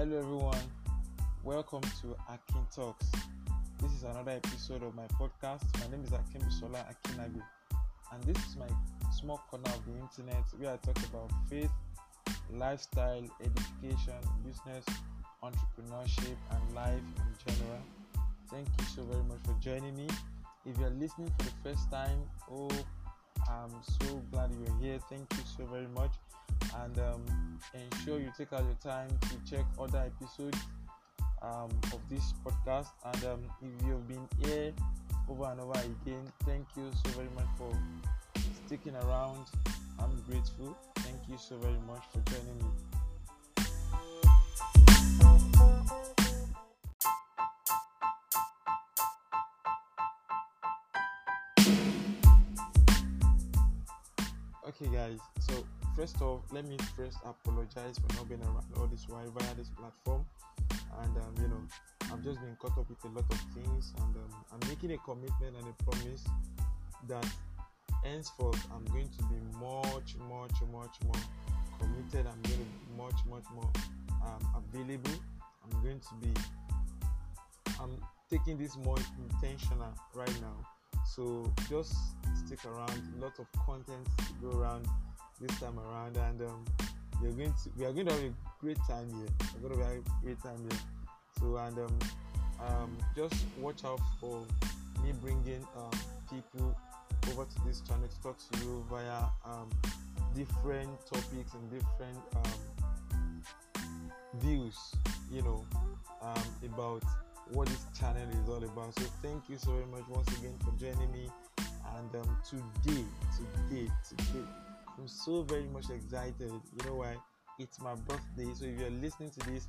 Hello, everyone. Welcome to Akin Talks. This is another episode of my podcast. My name is Akin Bisola Akinabe, and this is my small corner of the internet where I talk about faith, lifestyle, education, business, entrepreneurship, and life in general. Thank you so very much for joining me. If you're listening for the first time, oh, I'm so glad you're here. Thank you so very much. And um, ensure you take out your time to check other episodes um, of this podcast. And um, if you've been here over and over again, thank you so very much for sticking around. I'm grateful. Thank you so very much for joining me. Okay, guys. So first off, let me first apologize for not being around all this while via this platform. And um, you know, I've just been caught up with a lot of things, and um, I'm making a commitment and a promise that henceforth I'm going to be much, much, much more committed. I'm going to be much, much more um, available. I'm going to be. I'm taking this more intentional right now. So just stick around. A lot of content to go around this time around, and um, we're going to we are going to have a great time here. We're going to have a great time here. So and um, um, just watch out for me bringing um, people over to this channel to talk to you via um, different topics and different um, views. You know um, about what this channel is all about. So thank you so very much once again for joining me. And um, today, today, today, I'm so very much excited. You know why? It's my birthday. So if you're listening to this,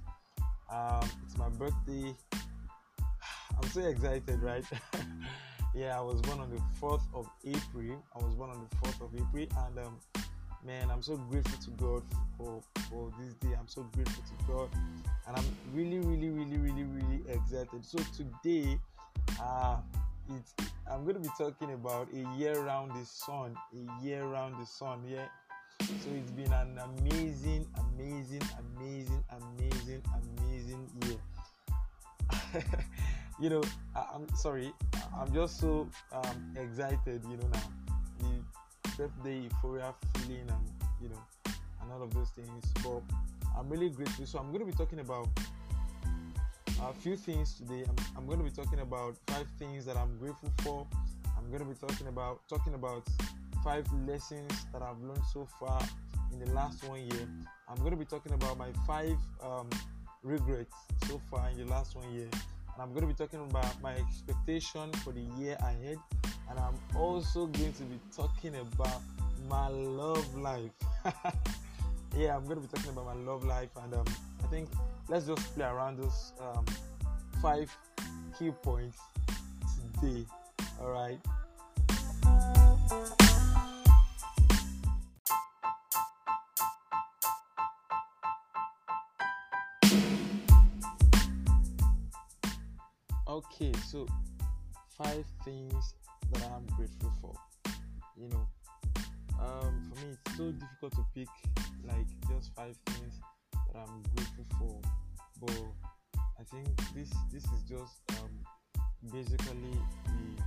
um, it's my birthday. I'm so excited, right? yeah, I was born on the 4th of April. I was born on the 4th of April, and um, man, I'm so grateful to God for for this day. I'm so grateful to God, and I'm really, really, really, really, really excited. So today, uh, it's I'm going to be talking about a year round the sun, a year round the sun. Yeah. So it's been an amazing, amazing, amazing, amazing, amazing year. you know, I, am sorry, I'm just so um, excited. You know now, the birthday euphoria feeling, and you know, and all of those things. But I'm really grateful. So I'm going to be talking about a few things today. I'm, I'm going to be talking about five things that I'm grateful for. I'm going to be talking about talking about five lessons that I've learned so far in the last one year. I'm going to be talking about my five um, regrets so far in the last one year. And I'm going to be talking about my expectation for the year ahead. And I'm also going to be talking about my love life. yeah, I'm going to be talking about my love life. And um, I think let's just play around those um, five key points today. All right. Okay, so five things that I'm grateful for. You know, um, for me, it's so difficult to pick like just five things that I'm grateful for, but I think this this is just um, basically the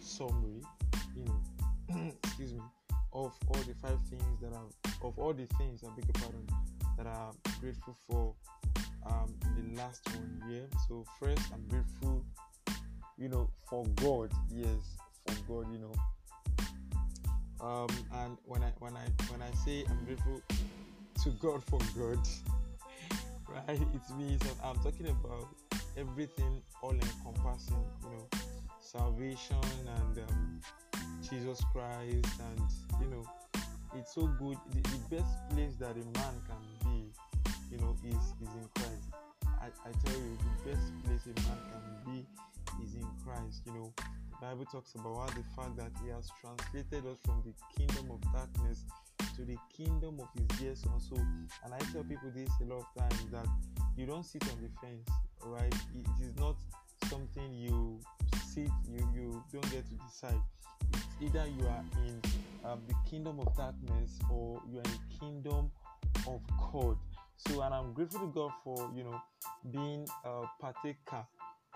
summary, you know, excuse me, of all the five things that are of all the things I beg your pardon that I'm grateful for um, the last one year. So first, I'm grateful, you know, for God. Yes, for God. You know, um, and when I when I when I say I'm grateful to God for God, right? It means that I'm talking about everything all encompassing. You know, salvation and um, Jesus Christ, and you know, it's so good. The, the best place that a man can be you know is is in Christ. I, I tell you the best place a man can be is in Christ. You know, the Bible talks about how the fact that he has translated us from the kingdom of darkness to the kingdom of his dear son. So and I tell people this a lot of times that you don't sit on the fence, right? It is not something you sit you you don't get to decide. It's either you are in um, the kingdom of darkness or you are in the kingdom of God. So, and I'm grateful to God for you know being a partaker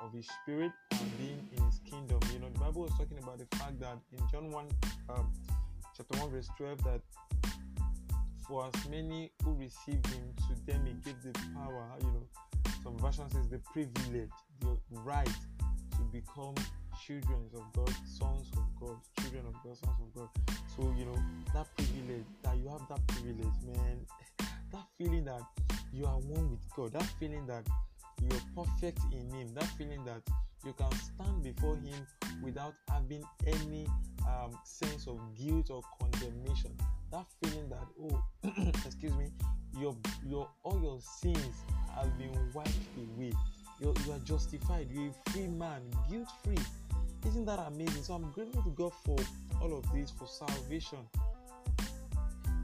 of His Spirit and being in His kingdom. You know, the Bible was talking about the fact that in John 1, um, chapter 1, verse 12, that for as many who received Him, to them He gave the power, you know, some version says the privilege, the right to become children of God, sons of God, children of God, sons of God. So, you know, that privilege, that you have that privilege, man, that feeling that you are one with God, that feeling that you're perfect in Him, that feeling that you can stand before Him without having any um, sense of guilt or condemnation. That feeling that, oh, excuse me, your your all your sins have been wiped away. You're, you are justified. You're a free man, guilt free. Isn't that amazing? So I'm grateful to God for all of this, for salvation.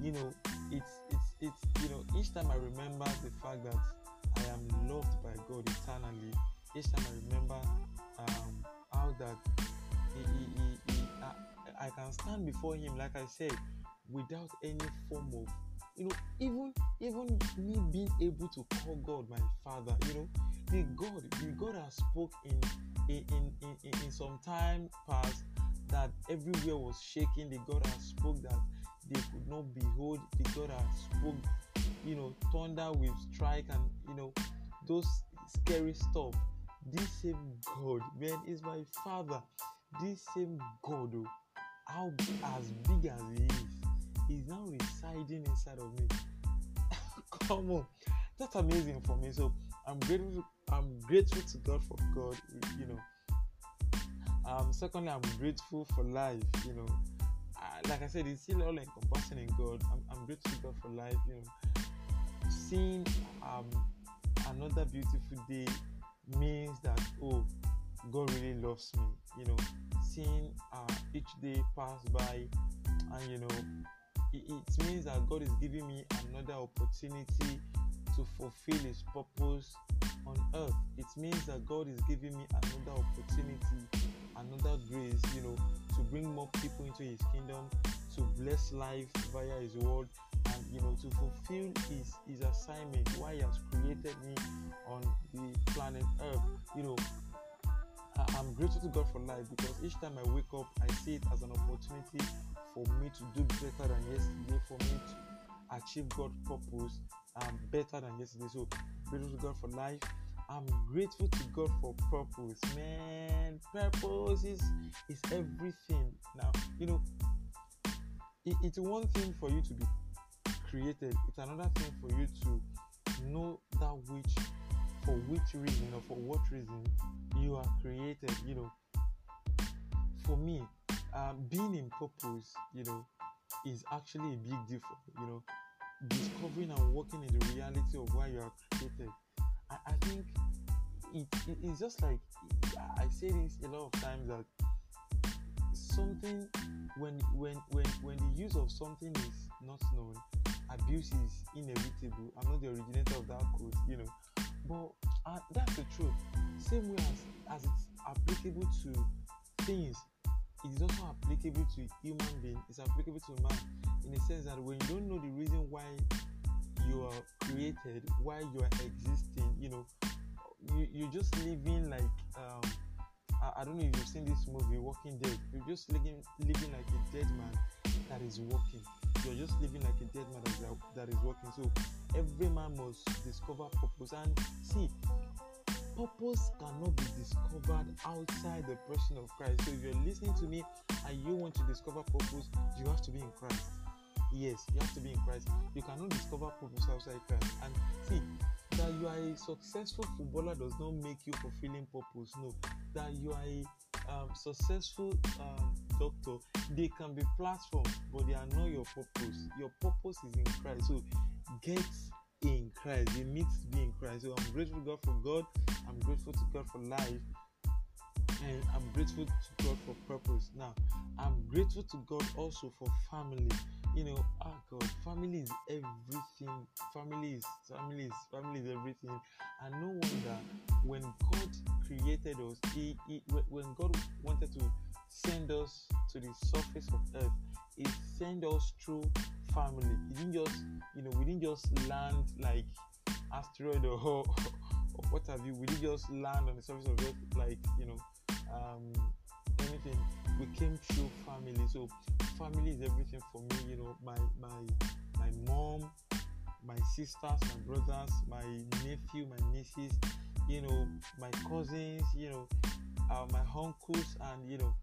You know, it's it's it's you know, each time I remember the fact that I am loved by God eternally, each time I remember um, how that he, he, he, I, I can stand before Him, like I said, without any form of you know even even me being able to call god my father you know the god the god has spoke in in in in, in some time past that everywhere was shaking the god has spoke that they could not behold the god has spoke you know thunder will strike and you know those scary stuff this same god man is my father this same god oh, how as big as he is is now residing inside of me. Come on, that's amazing for me. So I'm grateful. I'm grateful to God for God. You know. Um. Secondly, I'm grateful for life. You know. Uh, like I said, it's still all encompassing in God. I'm, I'm grateful to God for life. You know. Seeing um another beautiful day means that oh God really loves me. You know, seeing uh, each day pass by, and you know, it means that God is giving me another opportunity to fulfill His purpose on earth. It means that God is giving me another opportunity, another grace, you know, to bring more people into His kingdom, to bless life via His word, and you know, to fulfill His His assignment. Why He has created me on the planet Earth, you know. I'm grateful to God for life because each time I wake up, I see it as an opportunity for me to do better than yesterday, for me to achieve God's purpose um, better than yesterday. So, grateful to God for life. I'm grateful to God for purpose. Man, purpose is, is everything. Now, you know, it, it's one thing for you to be created, it's another thing for you to know that which, for which reason or for what reason you are created. You know, for me, um, being in purpose, you know, is actually a big deal for you know, discovering and working in the reality of why you are created. I, I think it, it, it's just like I say this a lot of times that something when when when when the use of something is not known, abuse is inevitable. I'm not the originator of that quote, you know, but uh, that's the truth. Same way as as it's applicable to things it is also applicable to human being it's applicable to man in the sense that when you don't know the reason why you are created why you are existing you know you, you're just living like um I, I don't know if you've seen this movie walking dead you're just living living like a dead man that is walking you're just living like a dead man that is working. so every man must discover purpose and see purpose cannot be discovered outside the person of Christ. So if you're listening to me and you want to discover purpose, you have to be in Christ. Yes, you have to be in Christ. You cannot discover purpose outside Christ. And see, that you are a successful footballer does not make you fulfilling purpose. No, that you are a um, successful um, doctor, they can be platforms, but they are not your purpose. Your purpose is in Christ. So get in Christ. You need to be in Christ. So I'm grateful to God for God. I'm grateful to God for life. And I'm grateful to God for purpose. Now, I'm grateful to God also for family. You know, ah God, family is everything. Family is family is family is everything. And no wonder when God created us, he, he when God wanted to send us to the surface of earth. He sent us through family. He didn't just, you know, we didn't just land like asteroid or, or what have you. We didn't just land on the surface of earth like, you know, um, anything. We came through family. So family is everything for me. You know, my my my mom, my sisters, my brothers, my nephew, my nieces, you know, my cousins, you know, uh, my uncles, and you know,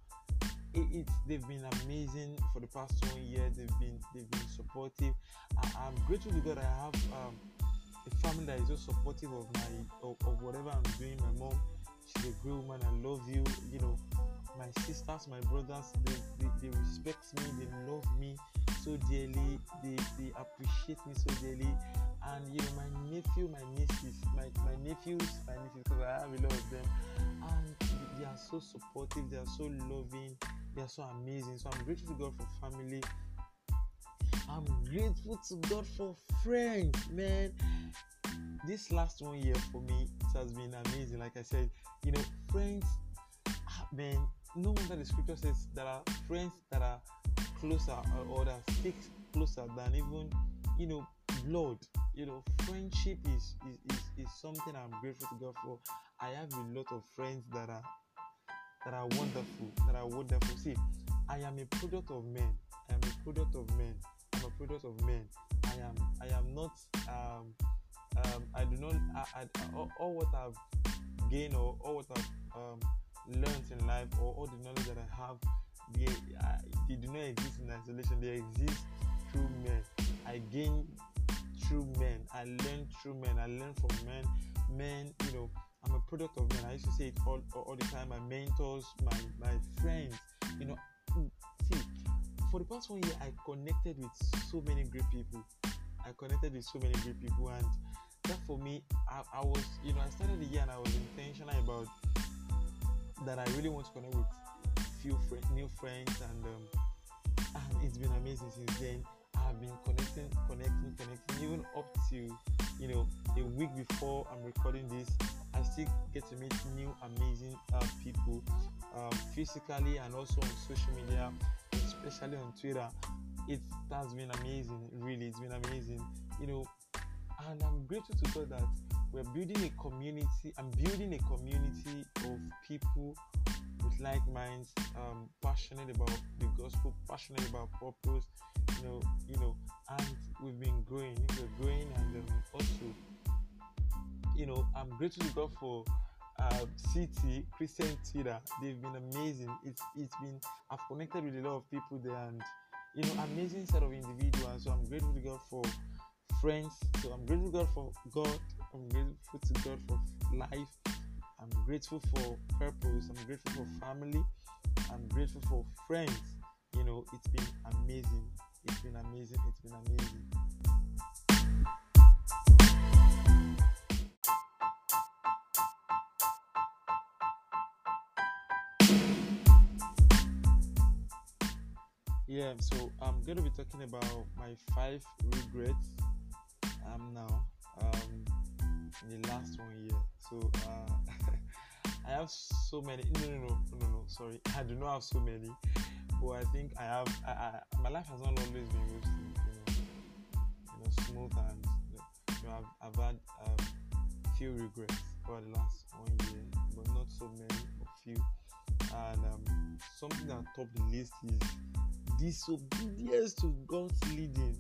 it, it, they've been amazing for the past one year. They've been they've been supportive. I, am grateful to God. I have um, a family that is so supportive of my of, of whatever I'm doing. My mom, she's a great woman. I love you. You know, my sisters, my brothers, they, they, they respect me. They love me so dearly. They, they appreciate me so dearly. And you know, my nephew, my nieces, my, my nephews, my nieces, because I have a lot of them, and they are so supportive, they are so loving, they are so amazing. So I'm grateful to God for family. I'm grateful to God for friends, man. This last one year for me, it has been amazing. Like I said, you know, friends, have been, no wonder the scripture says there are friends that are closer or that stick closer than even you know blood. You know friendship is, is is is something i'm grateful to god for. I have a lot of friends that are that are wonderful that are wonderful. See i am a product of men. I am a product of men. I'm a product of men. I am i am not um um i do not i, I all, all what i've gained or all what i've um learned in life or all the knowledge that i have they, uh, they do not exist in isolation. They exist through men. I gain through men. I learn through men. I learn from men. Men you know i'm a product of men. I used to say it all, all, all the time. My mentors my my friends you know see for the past one year i connected with so many great people. I connected with so many great people and that for me I, I was you know i started the year and i was intentional about that i really want to connect with few friend, new friends, and um, and it's been amazing since then. I've been connecting, connecting, connecting, even up to you know a week before I'm recording this. I still get to meet new amazing uh, people um, physically and also on social media, especially on Twitter. It has been amazing, really. It's been amazing, you know. And I'm grateful to God that we're building a community. I'm building a community of people with like minds, um, passionate about the gospel, passionate about purpose, you know, you know, and we've been growing, we're growing, and um, also, you know, I'm grateful to God for uh, CT Christian Twitter. They've been amazing. It's it's been I've connected with a lot of people there, and you know, amazing set of individuals. So I'm grateful to God for friends. So I'm grateful God for God. I'm grateful to God for life. I'm grateful for purpose. I'm grateful for family. I'm grateful for friends. You know, it's been amazing. It's been amazing. It's been amazing. Yeah, so I'm going to be talking about my five regrets um, now um, in the last one year. So uh, I have so many. No, no, no, no, no. Sorry, I do not have so many. But I think I have. I, I, my life has not always been rosy. You know, you know, smooth and you know I've, I've had um, few regrets for the last one year, but not so many, but few. And um, something that top the list is disobedience to God's leading.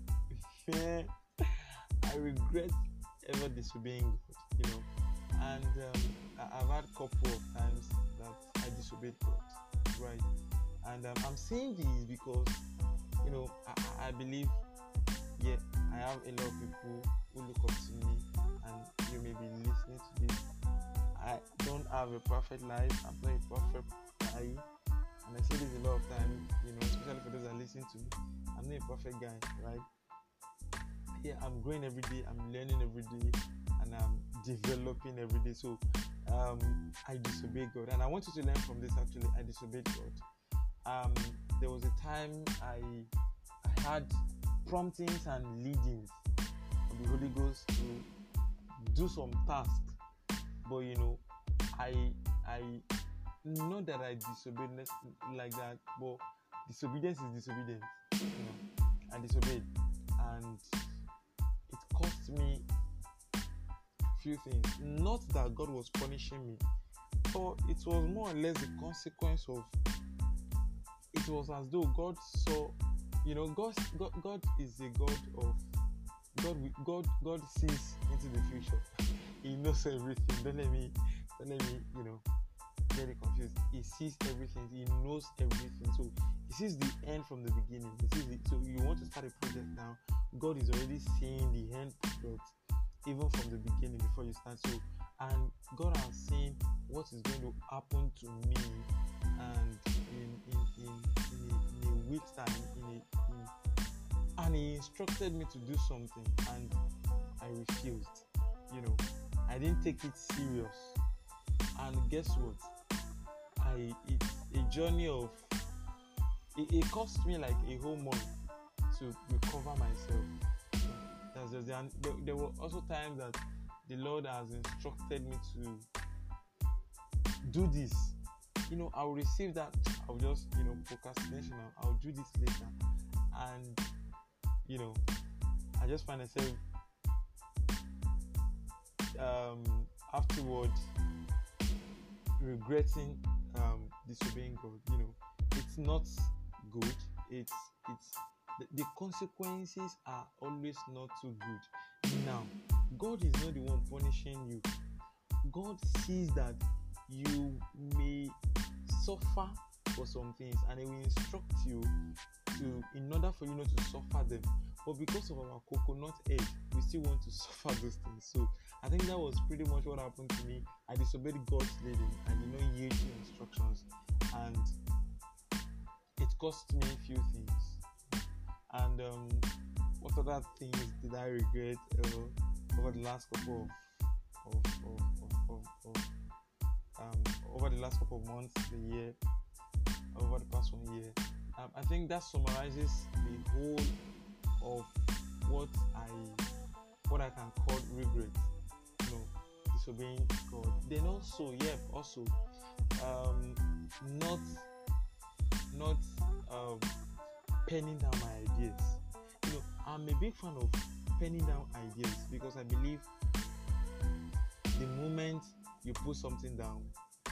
I regret ever disobeying God. You know, and um, I've had a couple of times that I disobeyed God, right? And um, I'm saying this because, you know, I, I, believe, yeah, I have a lot of people who look up to me, and you may be listening to this. I don't have a perfect life. I'm not a perfect guy, and I say this a lot of times, you know, especially for those that listen to me. I'm not a perfect guy, right? Yeah, I'm growing every day. I'm learning every day, and I'm developing every day. So um, I disobeyed God, and I want you to learn from this. Actually, I disobeyed God. Um, there was a time I, I had promptings and leadings of the Holy Ghost to do some tasks, but you know, I I not that I disobeyed like that, but disobedience is disobedience. You know, I disobeyed, and me few things. Not that God was punishing me, but it was more or less the consequence of. It was as though God saw, you know, God, God, God is a God of God. God, God sees into the future. he knows everything. Don't let me, don't let me, you know, very confused. He sees everything. He knows everything. So he sees the end from the beginning. He sees it. So you want to start a project now. God is already seeing the end product even from the beginning before you start. So and God has seen what is going to happen to me and in in in, in, a, in a week's time in a in, and he instructed me to do something and I refused. You know, I didn't take it serious. And guess what? I it's a journey of it, it cost me like a whole month to recover myself. That's just the, there, there were also times that the Lord has instructed me to do this. You know, I'll receive that. I'll just, you know, procrastination. I'll, I'll do this later. And, you know, I just find myself um, afterward regretting um, disobeying God. You know, it's not good. It's it's the, consequences are always not too good. Now, God is not the one punishing you. God sees that you may suffer for some things and He will instruct you to, in order for you not to suffer them. But because of our coconut egg, we still want to suffer those things. So I think that was pretty much what happened to me. I disobeyed God's leading and did not yield to instructions, and it cost me a few things. And um, what other things did I regret uh, over the last couple of, of, of, of, um, over the last couple of months, the year, over the past one year? Um, I think that summarizes the whole of what I what I can call regret. You know, disobeying God. Then also, yeah, also um, not not um, penning down my ideas. You know, I'm a big fan of penning down ideas because I believe the moment you put something down,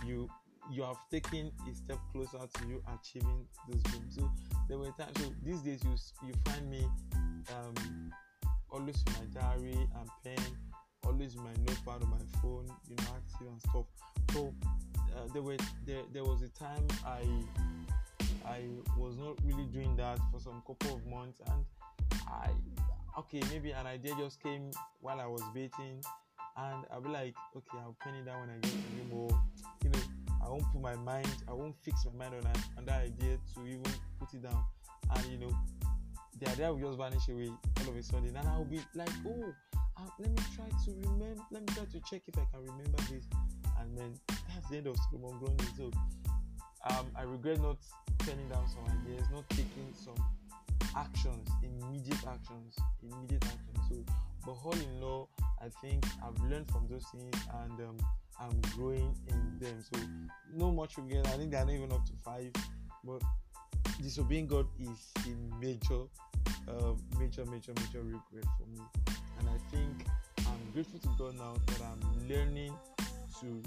you you have taken a step closer to you achieving those dreams. So there were times. So these days, you you find me um, always in my diary and pen, always in my notepad on my phone, you know, active and stuff. So uh, there were there there was a time I I was not really doing that for some couple of months, and I okay maybe an idea just came while I was bathing, and I'll be like, okay, I'll pen it down when I get the more, you know. I won't put my mind, I won't fix my mind on, on that idea to even put it down. And you know, the idea will just vanish away all of a sudden. And I'll be like, oh, uh, let me try to remember, let me try to check if I can remember this. And then that's the end of Solomon Grundy. So um, I regret not turning down some ideas, not taking some actions, immediate actions, immediate actions. So, but all in all, I think I've learned from those things and um, I'm growing in them. So no much regret. I think they're not even up to five, but disobeying God is a major, uh, major, major, major regret for me. And I think I'm grateful to God now that I'm learning to,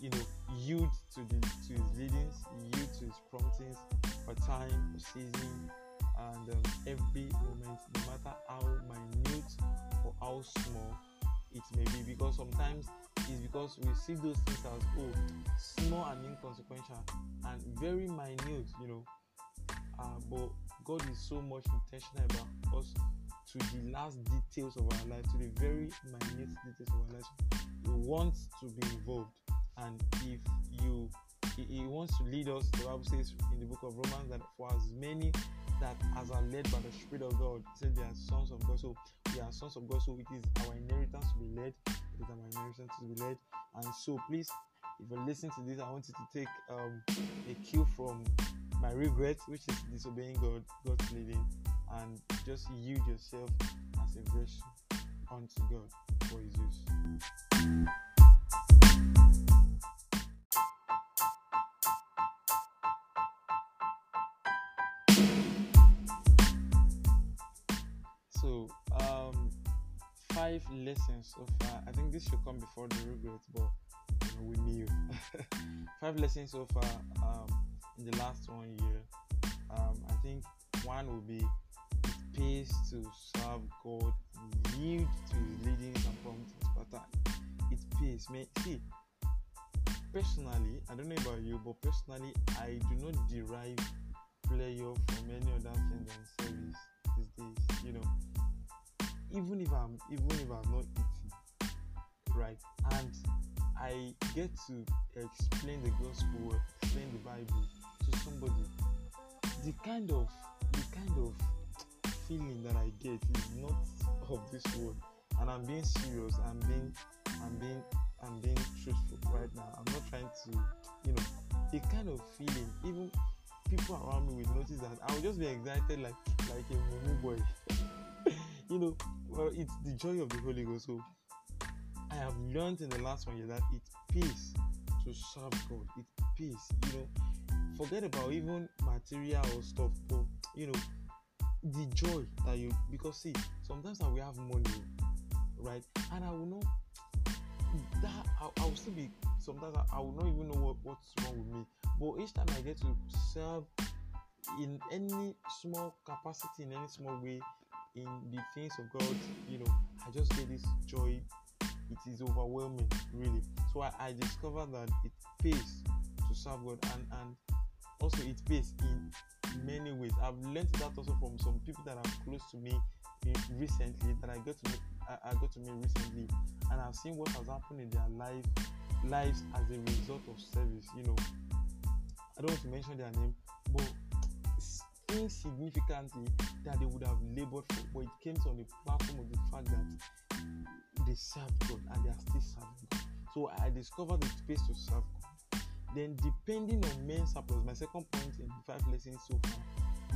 you know, yield to the to His leadings, yield to His promptings for time, for season, and um, every moment, no matter how minute or how small it may be. Because sometimes it's because we see those things as oh small and inconsequential and very minute you know. Uh, but god is so much intentional about us to the last details of our life to the very minute details of our life we want to be involved and if you he, he wants to lead us the bible says in the book of romans that for as many that as are led by the Spirit of God, said they are sons of God. So we are sons of God. So it is our inheritance to be led. It is our inheritance to be led. And so please, if you're listening to this, I want you to take um, a cue from my regret, which is disobeying God, God's leading, and just yield yourself as a vessel unto God for His use. Five lessons so far. I think this should come before the regret, but you know, we knew. five lessons so far um, in the last one year. Um, I think one will be it pays to serve God, yield to his leadings and promptings pattern. It pays. May see personally, I don't know about you, but personally, I do not derive pleasure from any other thing than service these days. You know, even if I'm even if I'm not eating, right, and I get to explain the gospel, explain the Bible to somebody, the kind of the kind of feeling that I get is not of this world. And I'm being serious. I'm being I'm being I'm being truthful right now. I'm not trying to, you know, the kind of feeling, even people around me will notice that I will just be excited like like a moo boy. You know, well it's the joy of the Holy Ghost. So I have learned in the last one year that it pays to serve God. It pays, you know. Forget about even material or stuff, but you know, the joy that you because see, sometimes we have money, right? And I will not that I, I will still be sometimes I, I will not even know what, what's wrong with me. But each time I get to serve in any small capacity, in any small way, in the things of God, you know, I just get this joy. It is overwhelming, really. So I, I discovered that it pays to serve God and, and also it pays in many ways. I've learned that also from some people that are close to me recently that I got to I, I got to meet recently, and I've seen what has happened in their life lives as a result of service. You know, I don't want to mention their name, insignificantly that they would have labored for, but it came on the platform of the fact that they served God and they are still serving God. So I discovered the space to serve God. Then, depending on men's applause, my second point in the five lessons so far,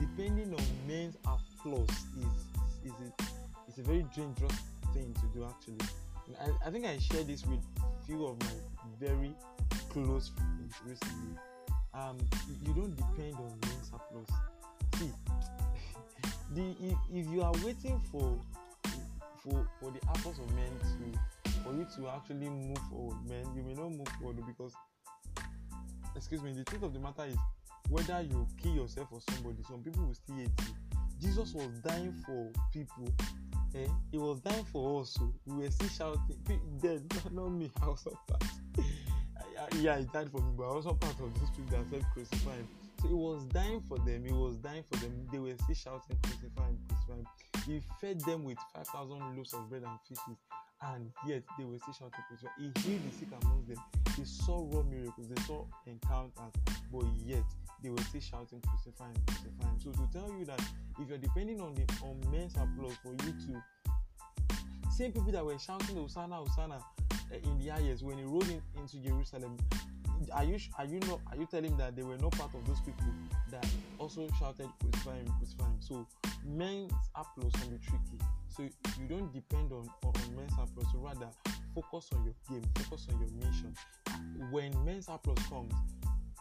depending on men's applause is is a, is a very dangerous thing to do actually. I, I think I shared this with few of my very close friends recently. Um, you don't depend on men's applause. The if, if you are waiting for for for the applause of men to for you to actually move forward, man, you may not move forward because excuse me. The truth of the matter is whether you kill yourself or somebody, some people will still hate you. Jesus was dying for people eh, he was dying for us. So we were still shouting. Dead, not, me. I was not part. yeah, he died for me, but I was not part of those people that said crucify him. He was dying for them. He was dying for them. They were still shouting crucify him, crucify him. He fed them with five thousand loaves of bread and fishes, and yet they were still shouting crucify. He healed the sick among them. He saw raw miracles. They saw encounters, but yet they were still shouting crucify him, crucify him. So to tell you that if you're depending on the on men's applause for you to same people that were shouting Hosanna, Hosanna uh, in the highest when he rode in, into Jerusalem, are you are you not are you telling that they were not part of those people that also shouted crucify him, crucify him? So men's applause can be tricky. So you don't depend on, on men's applause, so rather focus on your game, focus on your mission. When men's applause comes,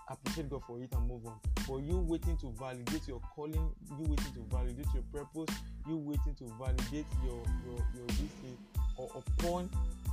appreciate God for it and move on. But you waiting to validate your calling, you waiting to validate your purpose, you waiting to validate your your your this or upon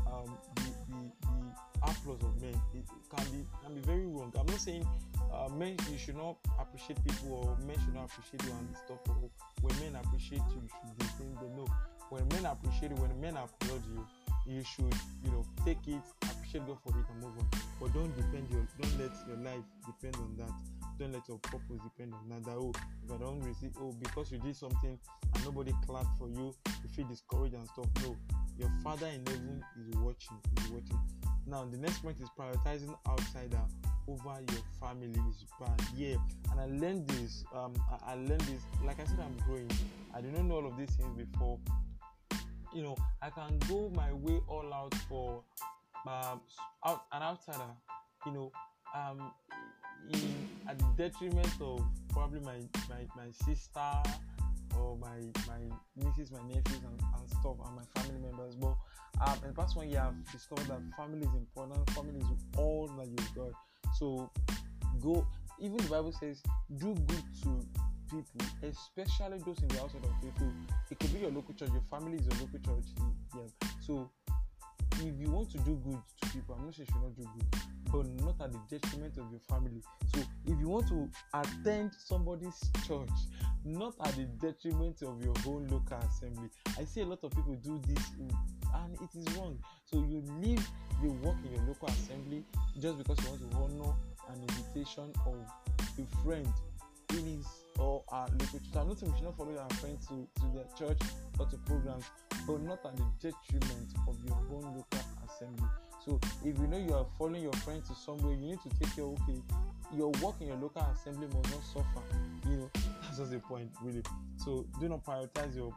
um, the, the the applause of men, it, can be can be very wrong. I'm not saying uh, men you should not appreciate people or men should not appreciate you and stuff. Or when men appreciate you, you should be saying know. When men appreciate you, when men applaud you, you should you know take it appreciate god for it and move on. But don't depend your don't let your life depend on that. Don't let your purpose depend on that. That oh if i don't receive oh because you did something and nobody clapped for you you feel discouraged and stuff. No your father in heaven is watching is watching. Now the next point is prioritizing outsider over your family is bad. Yeah and i learned this um I, I learned this like i said i'm growing. I did not know all of these things before you know I can go my way all out for um, out, an outsider, you know, um, in at the detriment of probably my my, my sister or my my nieces, my nephews, and, and stuff, and my family members. But um, in the past one year, I've discovered that family is important. Family is all that you've got. So go. Even the Bible says, do good to people, especially those in the outside of. So it could be your local church, your family is your local church. Yeah. So if you want to do good to people, I'm not saying you should not do good, but not at the detriment of your family. So if you want to attend somebody's church, not at the detriment of your own local assembly. I see a lot of people do this and it is wrong. So you leave the work in your local assembly just because you want to honor an invitation of a friend in his or our local church. I'm not saying we should not follow our friends to, to their church or to programs, but not at the detriment of your own local assembly. So if you know you are following your friends to somewhere, you need to take care. Okay, your work in your local assembly must not suffer. You know that's just the point, really. So do not prioritize your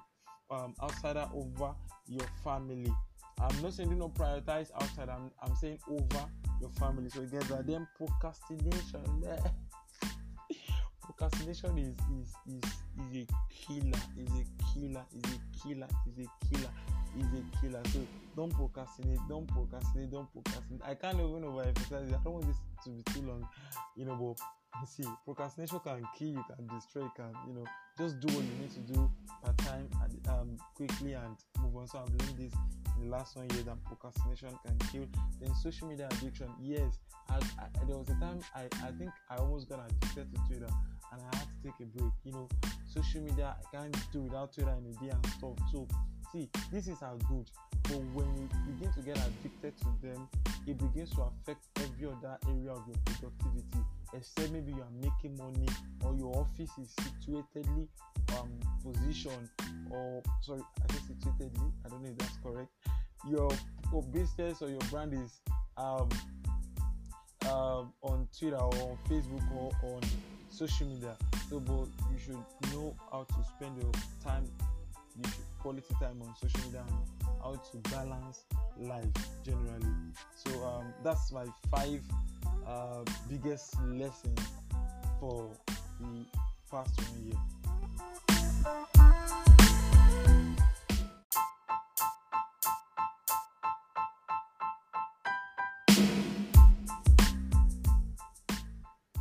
um, outsider over your family. I'm not saying do not prioritize outside. I'm I'm saying over your family. So again, that then procrastination. procrastination is is is is a killer. Is a killer. Is a killer. Is a killer is a killer. So don't procrastinate, don't procrastinate, don't procrastinate. I can't even overemphasize it. I don't want this to be too long, you know, but you see, procrastination can kill you, can destroy, can, you know, just do what you need to do at time and um quickly and move on. So I've learned this in the last one year that procrastination can kill. Then social media addiction, yes. I, I, there was a time I, I think I almost got addicted to Twitter and I had to take a break. You know, social media I can't do without Twitter in a day and stuff. So see this is how good but when you begin to get addicted to them it begins to affect every other area of your productivity except maybe you are making money or your office is situatedly um positioned or sorry i say situatedly i don't know if that's correct your, your business or your brand is um, um on twitter or on facebook or on social media so but you should know how to spend your time you should quality time on social media and how to balance life generally. So um, that's my five uh, biggest lessons for the past one year.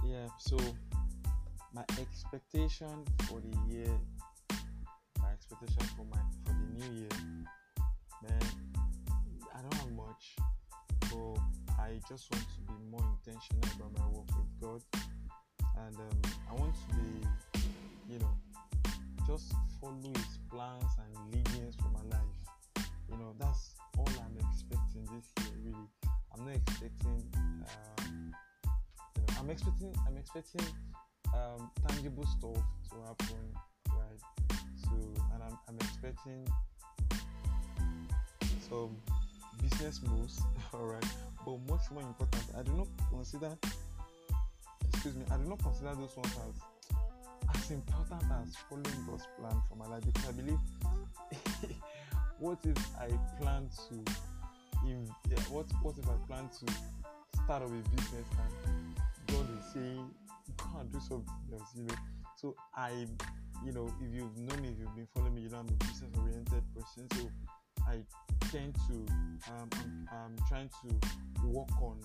Yeah, so expectation for the year my expectation for my for the new year, man, I don't have much, but I just want to be more intentional about my work with God, and um, I want to be, you know, just follow His plans and leadings for my life. You know, that's all I'm expecting this year. Really, I'm not expecting. Um, you know, I'm expecting. I'm expecting um, tangible stuff to happen right? So, and I'm, I'm expecting some business moves, all right. But much more important, I do not consider, excuse me, I do not consider those ones as as important as following God's plan for my life because I believe what if I plan to in, yeah, what what if I plan to start up a business and God is saying and do something else, you know. So I you know, if you've known me, if you've been following me, you know I'm a business oriented person. So I tend to, um, I'm, I'm trying to work on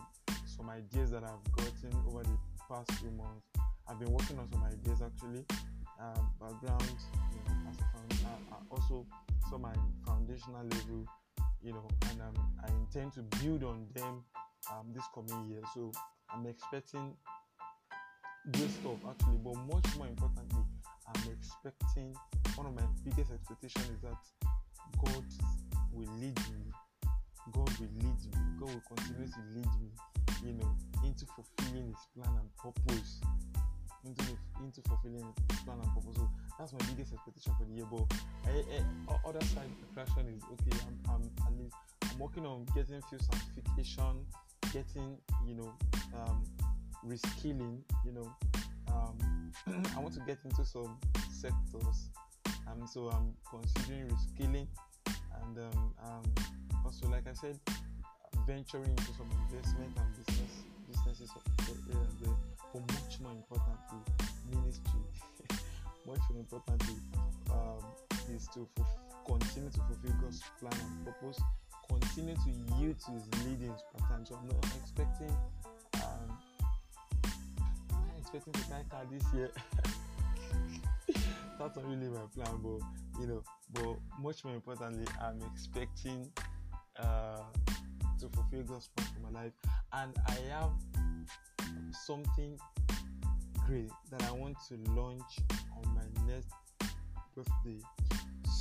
some ideas that I've gotten over the past few months. I've been working on some ideas actually, um, background, you know, as a found, uh, uh, also some my foundational level, you know, and um, I intend to build on them um, this coming year. So I'm expecting great stuff actually, but much more importantly, I'm expecting one of my biggest expectations is that God will lead me. God will lead me. God will continue to lead me, you know, into fulfilling His plan and purpose. Into into fulfilling His plan and purpose. So that's my biggest expectation for the year. But I, I, other side attraction is okay. I'm, I'm at least I'm working on getting few certification, getting you know, um, reskilling. You know, um, I want to get into some sectors, and so I'm considering reskilling, and um, um, also, like I said, venturing into some investment and business businesses there. But much more importantly, ministry. much more importantly, um, is to continue to fulfill God's plan and purpose. Continue to yield to His leadings per. So I'm not expecting expecting to buy car this year. that's not really my plan, but you know, but much more importantly, I'm expecting uh, to fulfill God's plan for my life, and I have something great that I want to launch on my next birthday.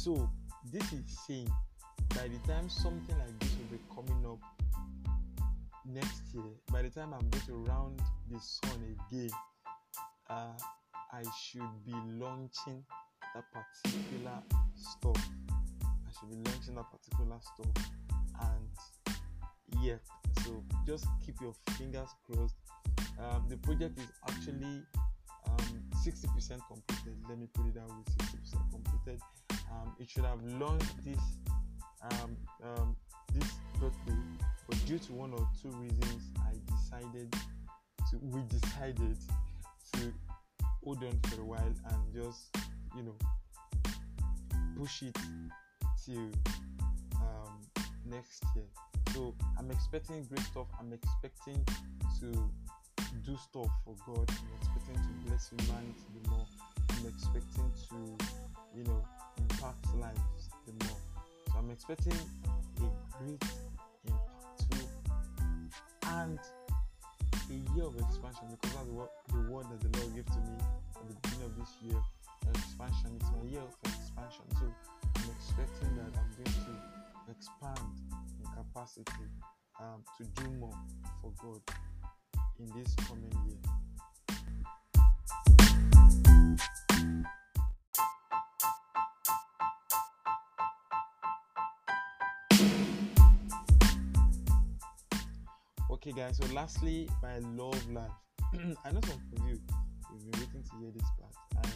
So this is saying by the time something like this will be coming up next year, by the time I'm going to round the sun again, uh, I should be launching that particular stuff. I should be launching that particular stuff, and yeah, so just keep your fingers crossed. Um, the project is actually um, 60% completed. Let me put it that way 60% completed. Um, it should have launched this um, um, this birthday, but due to one or two reasons, I decided to we decided to hold on for a while and just you know push it till um, next year. So I'm expecting great stuff. I'm expecting to do stuff for God. I'm expecting to bless humanity the more. I'm expecting to, you know, impact lives the more. So I'm expecting a great impact too, and a year of expansion because that's what the word that the Lord gave to me at the beginning of this year. Expansion. It's my year of expansion. So I'm expecting that I'm going to expand in capacity um, to do more for God in this coming year. Okay, guys. So, lastly, my love life. I know some of you you've been waiting to hear this part,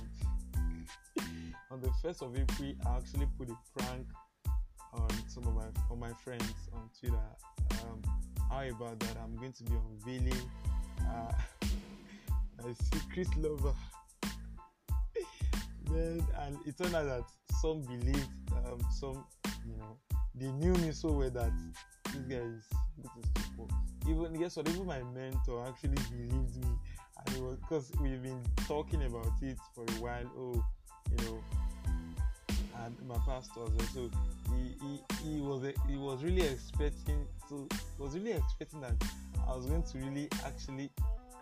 and on the first of April, I actually put a prank on some of my on my friends on Twitter. Um, how about that? I'm going to be unveiling uh, my secret lover. Man, and it turned out that some believed, um, some you know, they knew me so well that this guy is is too poor. Even guess what? Even my mentor actually believed me, and it was because we've been talking about it for a while. Oh, you know, and my pastor as well. So he, he, he was he was really expecting so was really expecting that I was going to really actually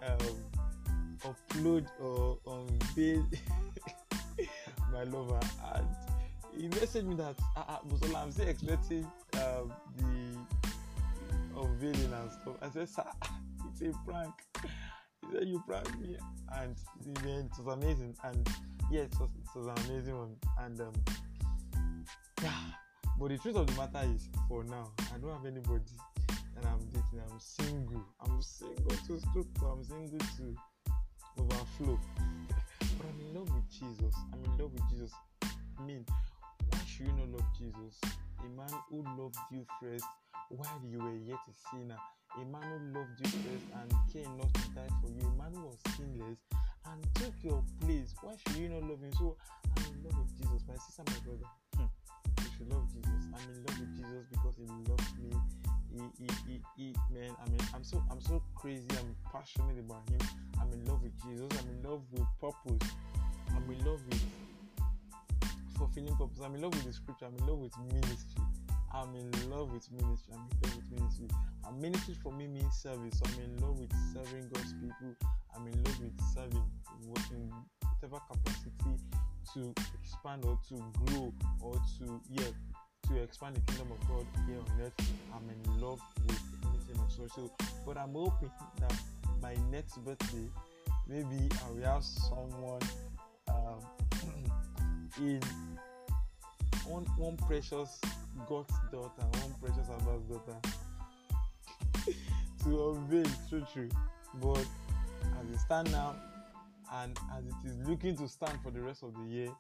um, upload or unveil my lover and he messaged me that uh, uh, I'm still expecting um, the unveiling and stuff. I said, sir, it's a prank. He said, you pranked me. And man, it was amazing. And yeah, it was, it was an amazing one. And um, yeah, but the truth of the matter is, for now, I don't have anybody that I'm dating. I'm single. I'm single to stroke. I'm single to overflow. but I'm in love with Jesus. I'm in love with Jesus. I mean, why should you not love Jesus? A man who loved you first while you were yet a sinner. A man who loved you first and came not to die for you. Who was sinless and took your place. Why should you not love him? So I'm in love with Jesus, my sister, my brother. Hmm. You should love Jesus. I'm in love with Jesus because he loves me. He, he, he, he, man. I mean, I'm so, I'm so crazy. I'm passionate about him. I'm in love with Jesus. I'm in love with purpose. I'm in love with fulfilling purpose. I'm in love with the scripture. I'm in love with ministry. I'm in love with ministry. I'm in love with ministry. And ministry for me means service. I'm in love with serving God's people. I'm in love with serving in whatever capacity to expand or to grow or to yeah to expand the kingdom of God here on earth. I'm in love with anything of such. So, but I'm hoping that my next birthday, maybe I will have someone um, in one one precious God's daughter, one precious Abba's daughter to unveil true true. But as it stand now and as it is looking to stand for the rest of the year,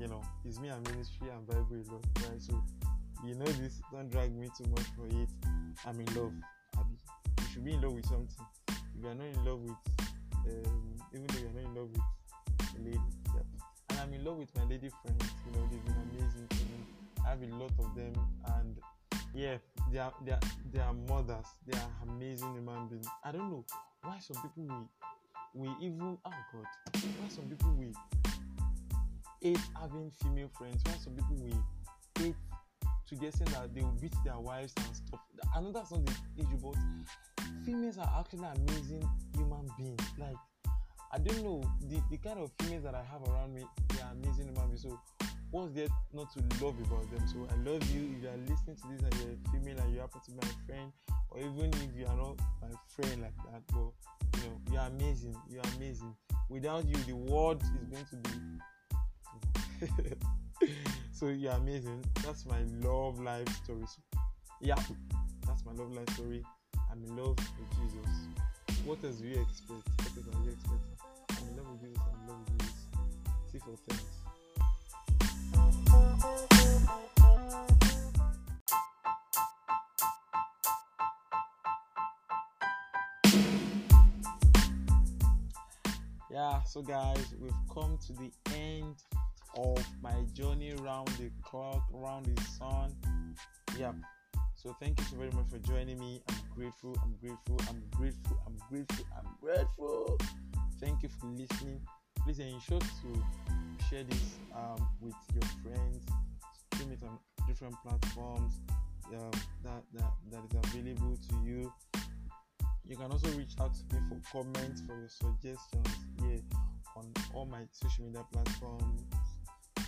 you know, it's me and ministry and Bible alone. Right? So you know this, don't drag me too much for it. I'm in love. Abby. You should be in love with something. If you are not in love with um, even though you're not in love with a lady, yeah. And I'm in love with my lady friends, you know, they've been amazing. I have a lot of them and yeah, they are they are they are mothers, they are amazing human beings. I don't know why some people we we even oh god, why some people we hate having female friends. Why some people will hate saying that they will beat their wives and stuff. I know that's not the issue, but females are actually amazing human beings. Like I don't know the, the kind of females that I have around me, they are amazing human beings. So what's there not to love about them? So I love you. If you are listening to this and you're a female and you happen to be my friend, or even if you are not my friend like that, but you know, you're amazing. You're amazing. Without you, the world is going to be so you're amazing. That's my love life story. So, yeah, that's my love life story. I'm in love with Jesus. What else do you expect? What else do you expect? So guys, we've come to the end of my journey around the clock, around the sun. Yeah. So thank you so very much for joining me. I'm grateful. I'm grateful. I'm grateful. I'm grateful. I'm grateful. Thank you for listening. Please ensure to share this um, with your friends. Stream it on different platforms um, that, that that is available to you. You can also reach out to me for comments for your suggestions here on all my social media platforms.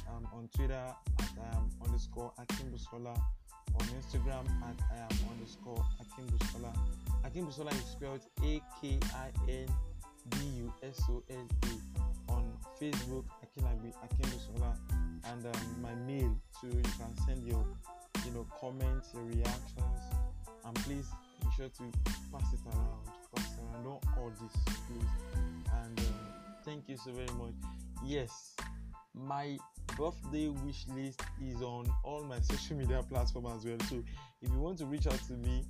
Um, on Twitter at I am underscore Akinbusola, on Instagram at I am underscore Akinbusola. Akim Busola is spelled A K I N B U S O L A. On Facebook, Akinabi Akinbusola, and um, my mail too. You can send your you know comments, your reactions, and please ensure to pass it around. Pass it around. Don't hold this, please. And um, thank you so very much. Yes, my birthday wish list is on all my social media platforms as well. So if you want to reach out to me,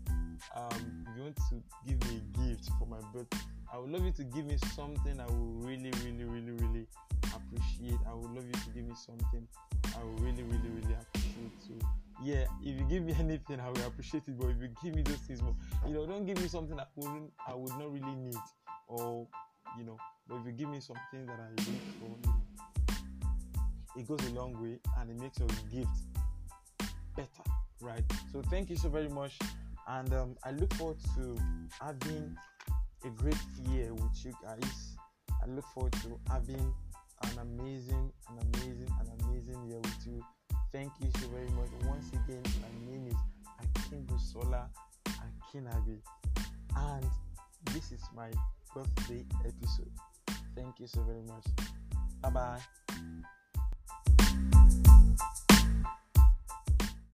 um, if you want to give me a gift for my birthday, I would love you to give me something I will really, really, really, really appreciate. I would love you to give me something I will really, really, really appreciate too. Yeah, if you give me anything, I will appreciate it. But if you give me those things you know, don't give me something I wouldn't, I would not really need, or you know, but if you give me something that I need for, you know, it goes a long way and it makes your gift better, right? So thank you so very much, and um, I look forward to having a great year with you guys. I look forward to having an amazing, an amazing, an amazing year with you. Thank you so very much. Once again, my name is Akinbusola Akinabi, and this is my birthday episode. Thank you so very much. Bye bye.